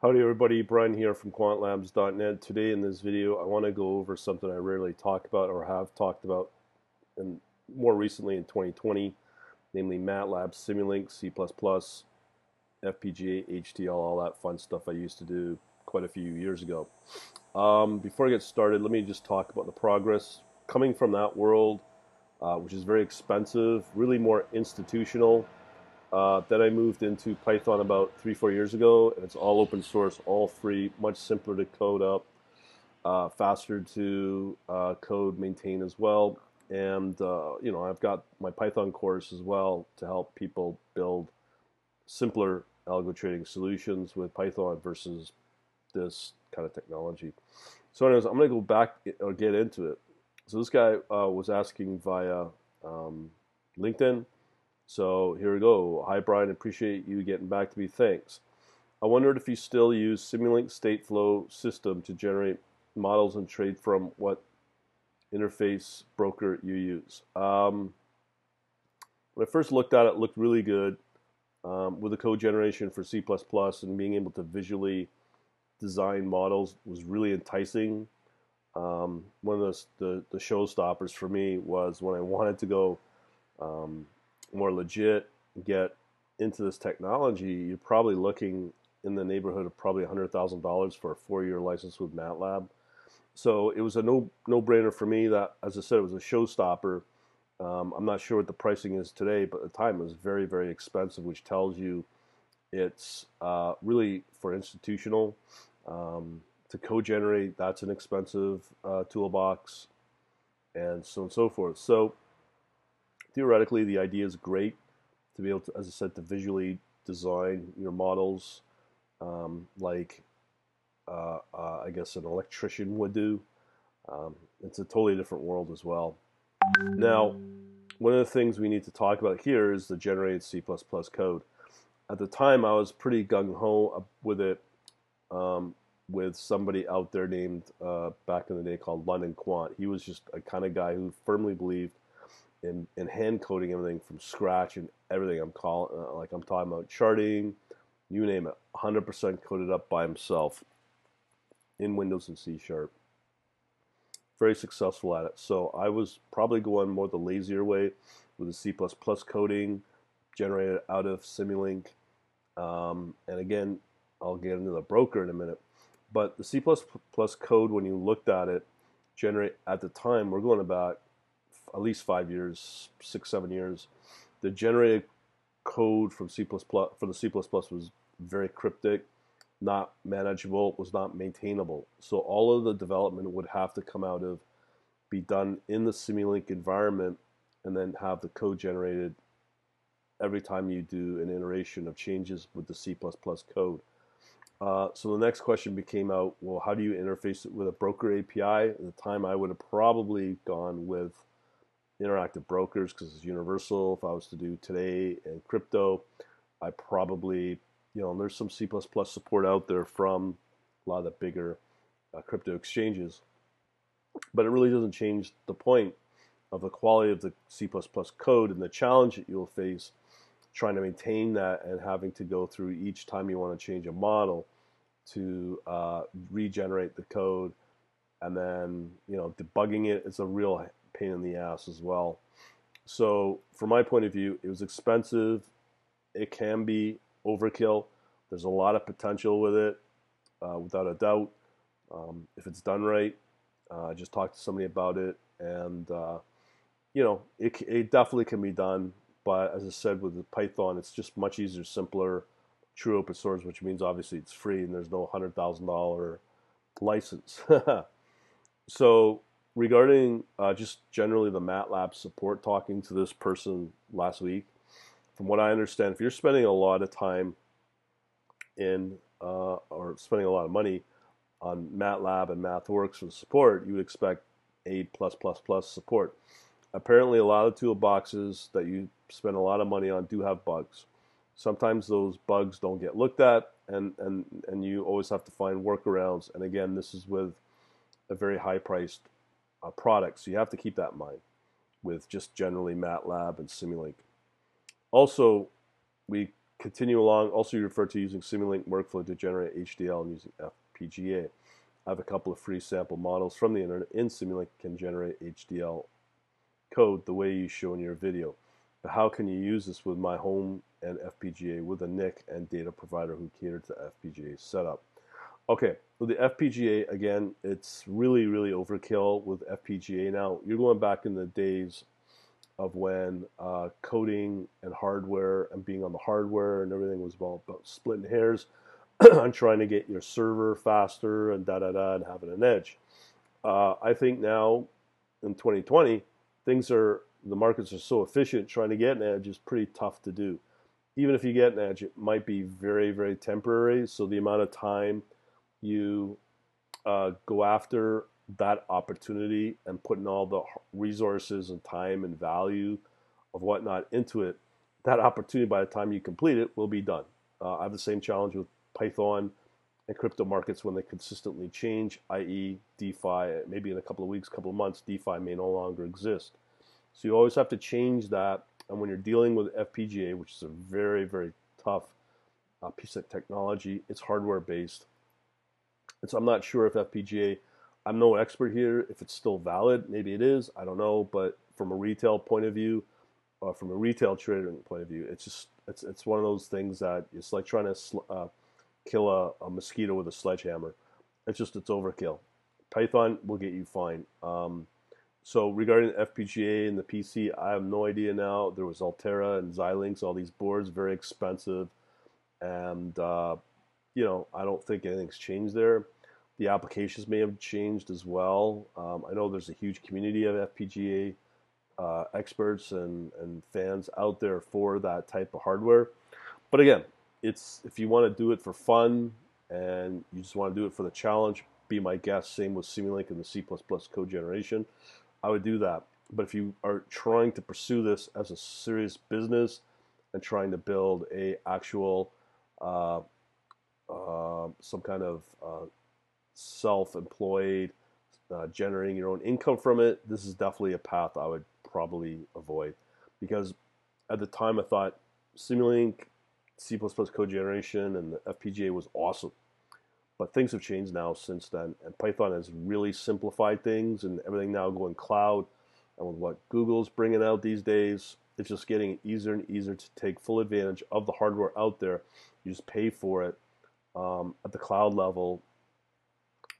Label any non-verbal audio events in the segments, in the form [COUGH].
Howdy everybody, Brian here from quantlabs.net. Today in this video I want to go over something I rarely talk about or have talked about and more recently in 2020, namely MATLAB, Simulink, C++, FPGA, HDL, all that fun stuff I used to do quite a few years ago. Um, before I get started, let me just talk about the progress. Coming from that world, uh, which is very expensive, really more institutional, uh, then I moved into Python about three, four years ago, and it's all open source, all free, much simpler to code up, uh, faster to uh, code, maintain as well. And, uh, you know, I've got my Python course as well to help people build simpler algo trading solutions with Python versus this kind of technology. So anyways, I'm going to go back or get into it. So this guy uh, was asking via um, LinkedIn, so here we go. Hi, Brian. Appreciate you getting back to me. Thanks. I wondered if you still use Simulink Stateflow system to generate models and trade from what interface broker you use. Um, when I first looked at it, it looked really good um, with the code generation for C++ and being able to visually design models was really enticing. Um, one of the, the, the showstoppers for me was when I wanted to go um, more legit, get into this technology, you're probably looking in the neighborhood of probably $100,000 for a four-year license with MATLAB. So it was a no no brainer for me. That, as I said, it was a showstopper. Um, I'm not sure what the pricing is today, but at the time it was very very expensive, which tells you it's uh, really for institutional um, to co-generate. That's an expensive uh, toolbox, and so on and so forth. So theoretically, the idea is great to be able to, as I said, to visually design your models um, like uh, uh, I guess an electrician would do. Um, it's a totally different world as well. Now, one of the things we need to talk about here is the generated C++ code. At the time, I was pretty gung ho with it, um, with somebody out there named uh, back in the day called London Quant. He was just a kind of guy who firmly believed in, in hand coding everything from scratch and everything. I'm calling uh, like I'm talking about charting, you name it, 100% coded up by himself in Windows and C Sharp. Very successful at it. So I was probably going more the lazier way with the C++ coding generated out of Simulink. Um, and again, I'll get into the broker in a minute. But the C++ code, when you looked at it, generate at the time, we're going about at least five years, six, seven years. The generated code from C++ for the C++ was very cryptic, not manageable, was not maintainable. So all of the development would have to come out of, be done in the Simulink environment, and then have the code generated every time you do an iteration of changes with the C++ code. Uh, so the next question became out, well, how do you interface it with a broker API? At the time, I would have probably gone with interactive brokers because it's universal. If I was to do today and crypto, I probably, you know, and there's some C++ support out there from a lot of the bigger uh, crypto exchanges, but it really doesn't change the point of the quality of the C++ code and the challenge that you'll face trying to maintain that and having to go through each time you want to change a model to uh, regenerate the code and then you know debugging it is a real pain in the ass as well. So, from my point of view, it was expensive. It can be overkill. There's a lot of potential with it, uh, without a doubt. Um, if it's done right, uh, just talk to somebody about it, and uh, you know, it, it definitely can be done. But as I said, with the Python, it's just much easier, simpler, true open source, which means obviously it's free and there's no hundred thousand dollar license. [LAUGHS] so regarding uh, just generally the MATLAB support, talking to this person last week, from what I understand, if you're spending a lot of time in uh, or spending a lot of money on MATLAB and MathWorks for support, you would expect A++ plus support. Apparently, a lot of toolboxes that you spend a lot of money on do have bugs. Sometimes those bugs don't get looked at, and, and, and you always have to find workarounds. And again, this is with a very high priced uh, product. So you have to keep that in mind with just generally MATLAB and Simulink. Also, we continue along. Also, you refer to using Simulink workflow to generate HDL and using FPGA. I have a couple of free sample models from the internet in Simulink can generate HDL code the way you show in your video. But how can you use this with my home and FPGA with a NIC and data provider who cater to FPGA setup? Okay, so the FPGA, again, it's really, really overkill with FPGA now. You're going back in the days of when uh, coding and hardware and being on the hardware and everything was all about splitting hairs [CLEARS THROAT] on trying to get your server faster and da da da and having an edge. Uh, I think now in 2020, things are the markets are so efficient. Trying to get an edge is pretty tough to do. Even if you get an edge, it might be very very temporary. So the amount of time you uh, go after that opportunity and putting all the resources and time and value of whatnot into it, that opportunity by the time you complete it will be done. Uh, I have the same challenge with Python and crypto markets when they consistently change, i.e., DeFi, maybe in a couple of weeks, couple of months, DeFi may no longer exist. So you always have to change that. And when you're dealing with FPGA, which is a very, very tough uh, piece of technology, it's hardware based. And so I'm not sure if FPGA, I'm no expert here, if it's still valid. Maybe it is, I don't know. But from a retail point of view, or from a retail trading point of view, it's just, it's, it's one of those things that it's like trying to uh, kill a, a mosquito with a sledgehammer. It's just it's overkill. Python will get you fine. Um, so regarding FPGA and the PC, I have no idea now. There was Altera and Xilinx, all these boards, very expensive, and uh, you know I don't think anything's changed there. The applications may have changed as well. Um, I know there's a huge community of FPGA uh, experts and, and fans out there for that type of hardware. But again, it's if you want to do it for fun and you just want to do it for the challenge, be my guest. Same with Simulink and the C++ code generation. I would do that. But if you are trying to pursue this as a serious business and trying to build a actual uh, uh, some kind of uh, self-employed uh, generating your own income from it, this is definitely a path I would probably avoid because at the time I thought Simulink C++ code generation and the FPGA was awesome. But things have changed now since then, and Python has really simplified things, and everything now going cloud. And with what Google's bringing out these days, it's just getting easier and easier to take full advantage of the hardware out there. You just pay for it um, at the cloud level,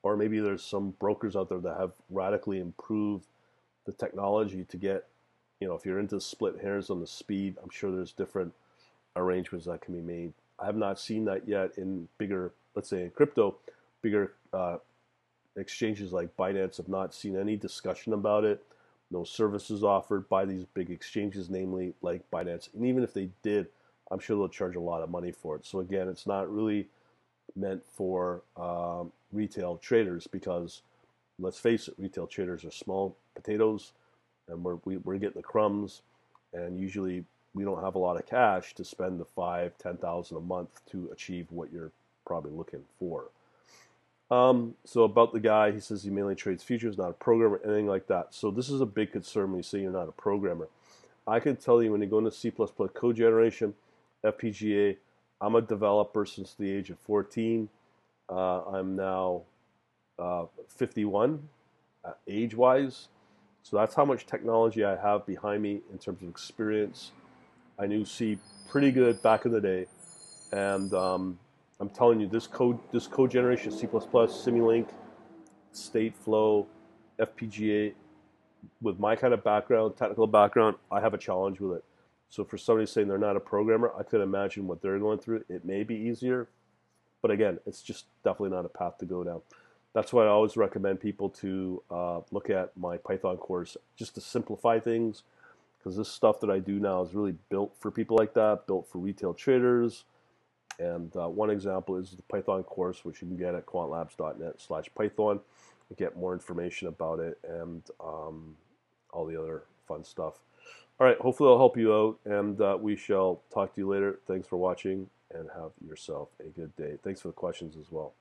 or maybe there's some brokers out there that have radically improved the technology to get, you know, if you're into split hairs on the speed, I'm sure there's different arrangements that can be made. I have not seen that yet in bigger, let's say in crypto, bigger uh, exchanges like Binance have not seen any discussion about it. No services offered by these big exchanges, namely like Binance. And even if they did, I'm sure they'll charge a lot of money for it. So again, it's not really meant for um, retail traders because let's face it, retail traders are small potatoes, and we're we, are we are getting the crumbs. And usually, we don't have a lot of cash to spend the five, ten thousand a month to achieve what you're probably looking for. Um, so about the guy, he says he mainly trades futures, not a programmer, anything like that. So this is a big concern when you say you're not a programmer. I can tell you when you go into C++ code generation, FPGA, I'm a developer since the age of 14. Uh, I'm now uh, 51 uh, age-wise. So that's how much technology I have behind me in terms of experience I knew C pretty good back in the day, and um, I'm telling you, this code, this code generation, C++, Simulink, Stateflow, FPGA, with my kind of background, technical background, I have a challenge with it. So for somebody saying they're not a programmer, I could imagine what they're going through. It may be easier, but again, it's just definitely not a path to go down. That's why I always recommend people to uh, look at my Python course just to simplify things because this stuff that I do now is really built for people like that, built for retail traders. And uh, one example is the Python course, which you can get at quantlabs.net slash Python and get more information about it and um, all the other fun stuff. All right, hopefully I'll help you out, and uh, we shall talk to you later. Thanks for watching, and have yourself a good day. Thanks for the questions as well.